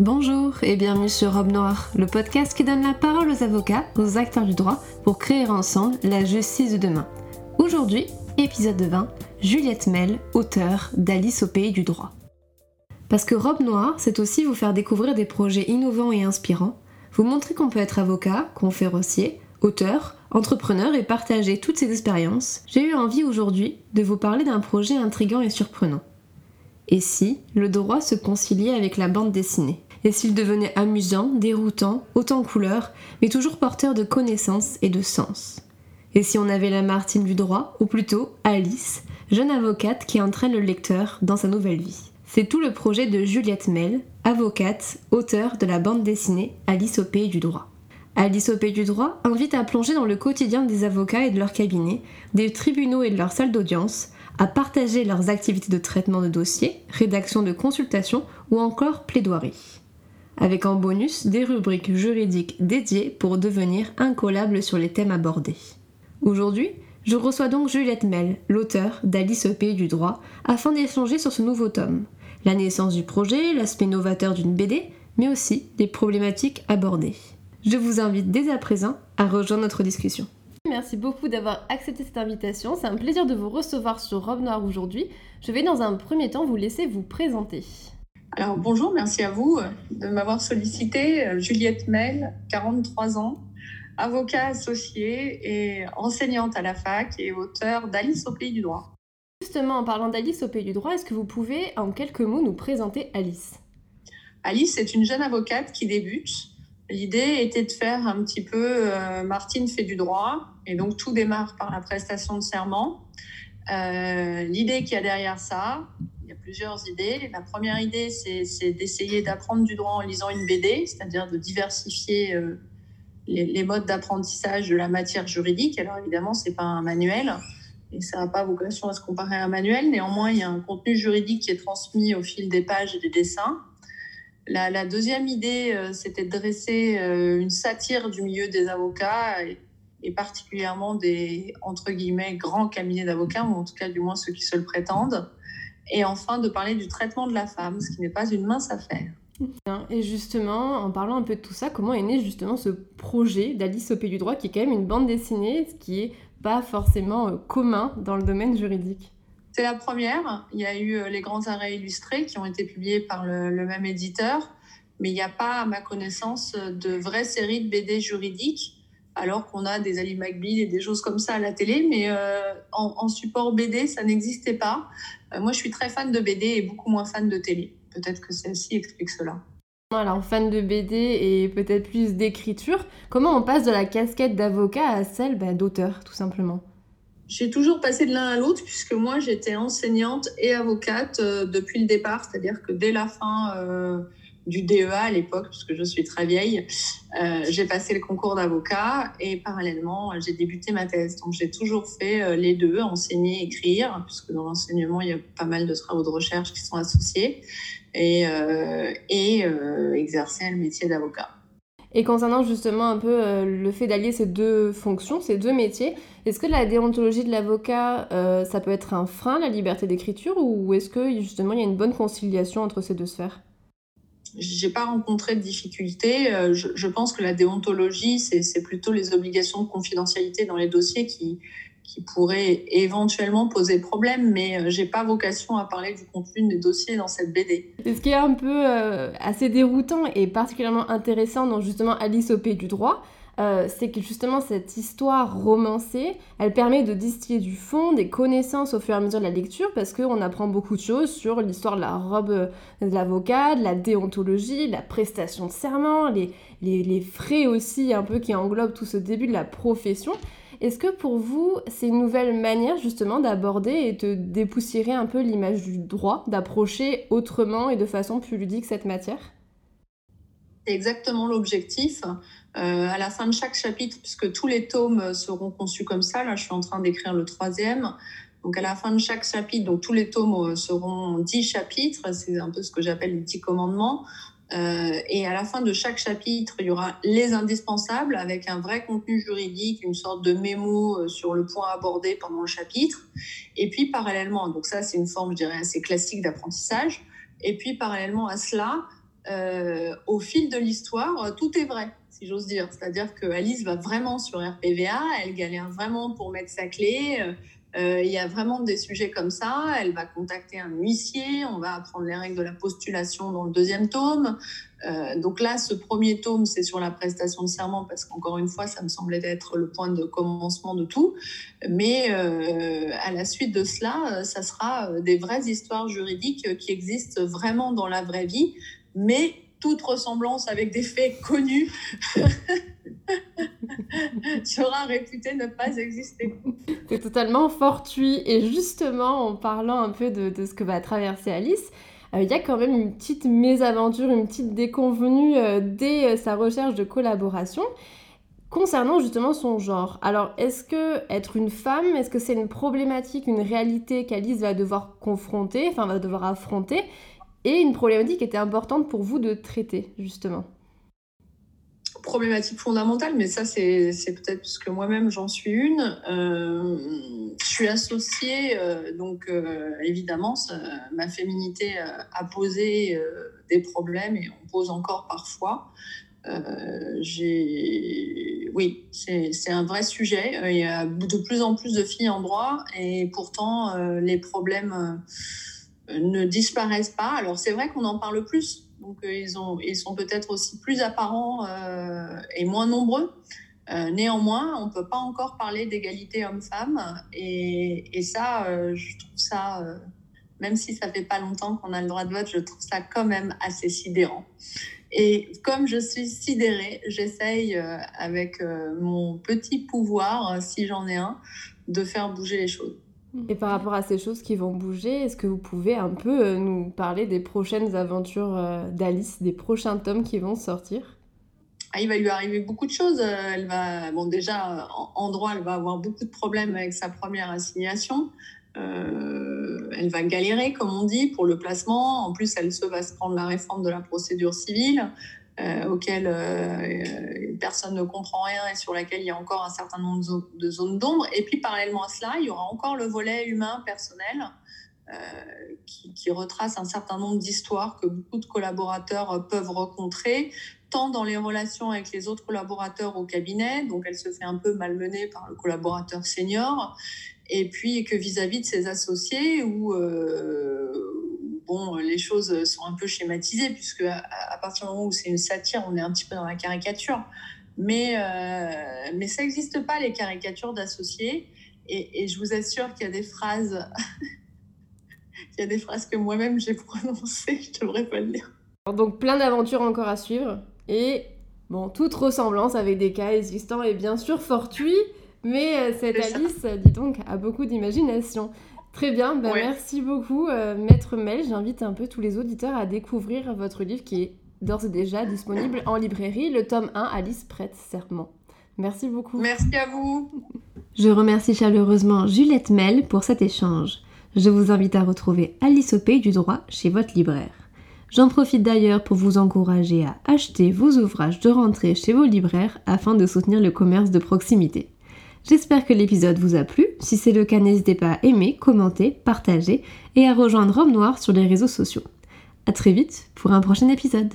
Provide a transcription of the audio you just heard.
Bonjour et bienvenue sur Robe Noire, le podcast qui donne la parole aux avocats, aux acteurs du droit pour créer ensemble la justice de demain. Aujourd'hui, épisode 20, Juliette Mel, auteure d'Alice au pays du droit. Parce que Robe Noire, c'est aussi vous faire découvrir des projets innovants et inspirants, vous montrer qu'on peut être avocat, conférencier, auteur, entrepreneur et partager toutes ces expériences, j'ai eu envie aujourd'hui de vous parler d'un projet intrigant et surprenant. Et si le droit se conciliait avec la bande dessinée? Et s'il devenait amusant, déroutant, autant de couleurs, mais toujours porteur de connaissances et de sens Et si on avait la Martine du droit, ou plutôt Alice, jeune avocate qui entraîne le lecteur dans sa nouvelle vie C'est tout le projet de Juliette Mel, avocate, auteure de la bande dessinée Alice au pays du droit. Alice au pays du droit invite à plonger dans le quotidien des avocats et de leurs cabinets, des tribunaux et de leurs salles d'audience, à partager leurs activités de traitement de dossiers, rédaction de consultations ou encore plaidoirie. Avec en bonus des rubriques juridiques dédiées pour devenir incollables sur les thèmes abordés. Aujourd'hui, je reçois donc Juliette Mel, l'auteur d'Alice au pays du droit, afin d'échanger sur ce nouveau tome, la naissance du projet, l'aspect novateur d'une BD, mais aussi des problématiques abordées. Je vous invite dès à présent à rejoindre notre discussion. Merci beaucoup d'avoir accepté cette invitation. C'est un plaisir de vous recevoir sur Robe Noire aujourd'hui. Je vais dans un premier temps vous laisser vous présenter. Alors bonjour, merci à vous de m'avoir sollicité. Juliette Mel, 43 ans, avocat associé et enseignante à la fac et auteur d'Alice au pays du droit. Justement, en parlant d'Alice au pays du droit, est-ce que vous pouvez en quelques mots nous présenter Alice? Alice est une jeune avocate qui débute L'idée était de faire un petit peu euh, Martine fait du droit, et donc tout démarre par la prestation de serment. Euh, l'idée qu'il y a derrière ça, il y a plusieurs idées. La première idée, c'est d'essayer d'apprendre du droit en lisant une BD, c'est-à-dire de diversifier euh, les, modes d'apprentissage de la matière juridique. Alors évidemment, c'est pas un manuel et ça n'a pas vocation à se comparer à un manuel. Néanmoins, il y a un contenu juridique qui est transmis au fil des pages et des dessins. La, deuxième idée, euh, c'était de dresser euh, une satire du milieu des avocats et, particulièrement des, grands cabinets d'avocats, ou en tout cas du moins ceux qui se le prétendent. Et enfin, de parler du traitement de la femme, ce qui n'est pas une mince affaire. Et justement, en parlant un peu de tout ça, comment est né justement ce projet d'Alice au Pays du droit, qui est quand même une bande dessinée, ce qui n'est pas forcément euh, commun dans le domaine juridique? C'est la première. Il y a eu euh, les grands arrêts illustrés qui ont été publiés par le, même éditeur, mais il n'y a pas, à ma connaissance, de vraies séries de BD juridiques, alors qu'on a des Ali McBeal et des choses comme ça à la télé, mais euh, en, support BD, ça n'existait pas. Euh, moi, je suis très fan de BD et beaucoup moins fan de télé. Peut-être que celle-ci explique cela. Alors, fan de BD et peut-être plus d'écriture, comment on passe de la casquette d'avocat à celle bah, d'auteur, tout simplement? J'ai toujours passé de l'un à l'autre puisque moi j'étais enseignante et avocate euh, depuis le départ, c'est-à-dire que dès la fin du DEA à l'époque, puisque je suis très vieille, euh, j'ai passé le concours d'avocat et parallèlement j'ai débuté ma thèse. Donc j'ai toujours fait les deux, enseigner, écrire, puisque dans l'enseignement il y a pas mal de travaux de recherche qui sont associés, et, et exercer le métier d'avocat. Et concernant justement un peu euh, le fait d'allier ces deux fonctions, ces deux métiers, est-ce que la déontologie de l'avocat, euh, ça peut être un frein, la liberté d'écriture, ou est-ce que justement il y a une bonne conciliation entre ces deux sphères? J'ai pas rencontré de difficultés. Euh, je, pense que la déontologie, c'est plutôt les obligations de confidentialité dans les dossiers qui, pourrait éventuellement poser problème, mais euh, j'ai pas vocation à parler du contenu des dossiers dans cette BD. Ce qui est un peu euh, assez déroutant et particulièrement intéressant dans justement Alice au pays du droit, euh, c'est que justement cette histoire romancée, elle permet de distiller du fond, des connaissances au fur et à mesure de la lecture, parce qu'on apprend beaucoup de choses sur l'histoire de la robe de l'avocat, de la déontologie, de la prestation de serment, les, les, les frais aussi un peu qui englobent tout ce début de la profession. Est-ce que pour vous, c'est une nouvelle manière justement d'aborder et de dépoussiérer un peu l'image du droit, d'approcher autrement et de façon plus ludique cette matière? C'est exactement l'objectif. Euh, à la fin de chaque chapitre, puisque tous les tomes seront conçus comme ça, là je suis en train d'écrire le troisième, donc à la fin de chaque chapitre, donc tous les tomes seront dix chapitres, c'est un peu ce que j'appelle les dix commandements. Euh, et à la fin de chaque chapitre, il y aura les indispensables avec un vrai contenu juridique, une sorte de mémo euh, sur le point abordé pendant le chapitre. Et puis parallèlement, donc ça c'est une forme, je dirais, assez classique d'apprentissage. Et puis parallèlement à cela, au fil de l'histoire, tout est vrai si j'ose dire. C'est-à-dire que Alice va vraiment sur RPVA, elle galère vraiment pour mettre sa clé. Euh, il y a vraiment des sujets comme ça. Elle va contacter un huissier. On va apprendre les règles de la postulation dans le deuxième tome. Euh, donc là, ce premier tome, c'est sur la prestation de serment parce qu'encore une fois, ça me semblait être le point de commencement de tout. Mais euh, à la suite de cela, ça sera des vraies histoires juridiques qui existent vraiment dans la vraie vie, mais toute ressemblance avec des faits connus sera réputée ne pas exister. C'est totalement fortuit. Et justement, en parlant un peu de, ce que va traverser Alice, euh, il y a quand même une petite mésaventure, une petite déconvenue euh, dès euh, sa recherche de collaboration concernant justement son genre. Alors, est-ce que être une femme, est-ce que c'est une problématique, une réalité qu'Alice va devoir confronter, enfin va devoir affronter et une problématique qui était importante pour vous de traiter, justement Problématique fondamentale, mais ça, c'est peut-être parce que moi-même, j'en suis une. Euh, je suis associée, euh, donc euh, évidemment, ma féminité a posé des problèmes et on pose encore parfois. oui, c'est un vrai sujet. Il y a de plus en plus de filles en droit et pourtant, les problèmes ne disparaissent pas. Alors c'est vrai qu'on en parle plus, donc euh, ils, ont, ils sont peut-être aussi plus apparents euh, et moins nombreux. Euh, néanmoins, on ne peut pas encore parler d'égalité homme-femme et, et, ça, je trouve ça, même si ça fait pas longtemps qu'on a le droit de vote, je trouve ça quand même assez sidérant. Et comme je suis sidérée, j'essaye avec mon petit pouvoir, si j'en ai un, de faire bouger les choses. Et par rapport à ces choses qui vont bouger, est-ce que vous pouvez un peu euh, nous parler des prochaines aventures euh, d'Alice, des prochains tomes qui vont sortir? Ah, il va lui arriver beaucoup de choses. Euh, elle va, bon, déjà, en droit, elle va avoir beaucoup de problèmes avec sa première assignation. elle va galérer, comme on dit, pour le placement. En plus, elle se va se prendre la réforme de la procédure civile. Euh, euh, personne ne comprend rien et sur laquelle il y a encore un certain nombre de zones d'ombre. Et puis parallèlement à cela, il y aura encore le volet humain personnel euh, qui, retrace un certain nombre d'histoires que beaucoup de collaborateurs peuvent rencontrer, tant dans les relations avec les autres collaborateurs au cabinet, donc elle se fait un peu malmener par le collaborateur senior, et puis que vis-à-vis de ses associés, où bon, les choses sont un peu schématisées, puisque à, partir du moment où c'est une satire, on est un petit peu dans la caricature. Mais, euh, mais ça n'existe pas, les caricatures d'associés. Et, je vous assure qu'il y a des phrases, il y a des phrases que moi-même j'ai prononcées, je devrais pas le dire. Donc plein d'aventures encore à suivre. Et bon, toute ressemblance avec des cas existants est bien sûr fortuite, mais euh, cette Alice, dis donc, a beaucoup d'imagination. Très bien, bah, merci beaucoup, euh, Maître Mel. J'invite un peu tous les auditeurs à découvrir votre livre qui est d'ores et déjà disponible en librairie, le tome 1, Alice prête serment. Merci beaucoup. Merci à vous. Je remercie chaleureusement Juliette Mel pour cet échange. Je vous invite à retrouver Alice au Pays du Droit chez votre libraire. J'en profite d'ailleurs pour vous encourager à acheter vos ouvrages de rentrée chez vos libraires afin de soutenir le commerce de proximité. J'espère que l'épisode vous a plu. Si c'est le cas, n'hésitez pas à aimer, commenter, partager et à rejoindre Rome Noir sur les réseaux sociaux. A très vite pour un prochain épisode.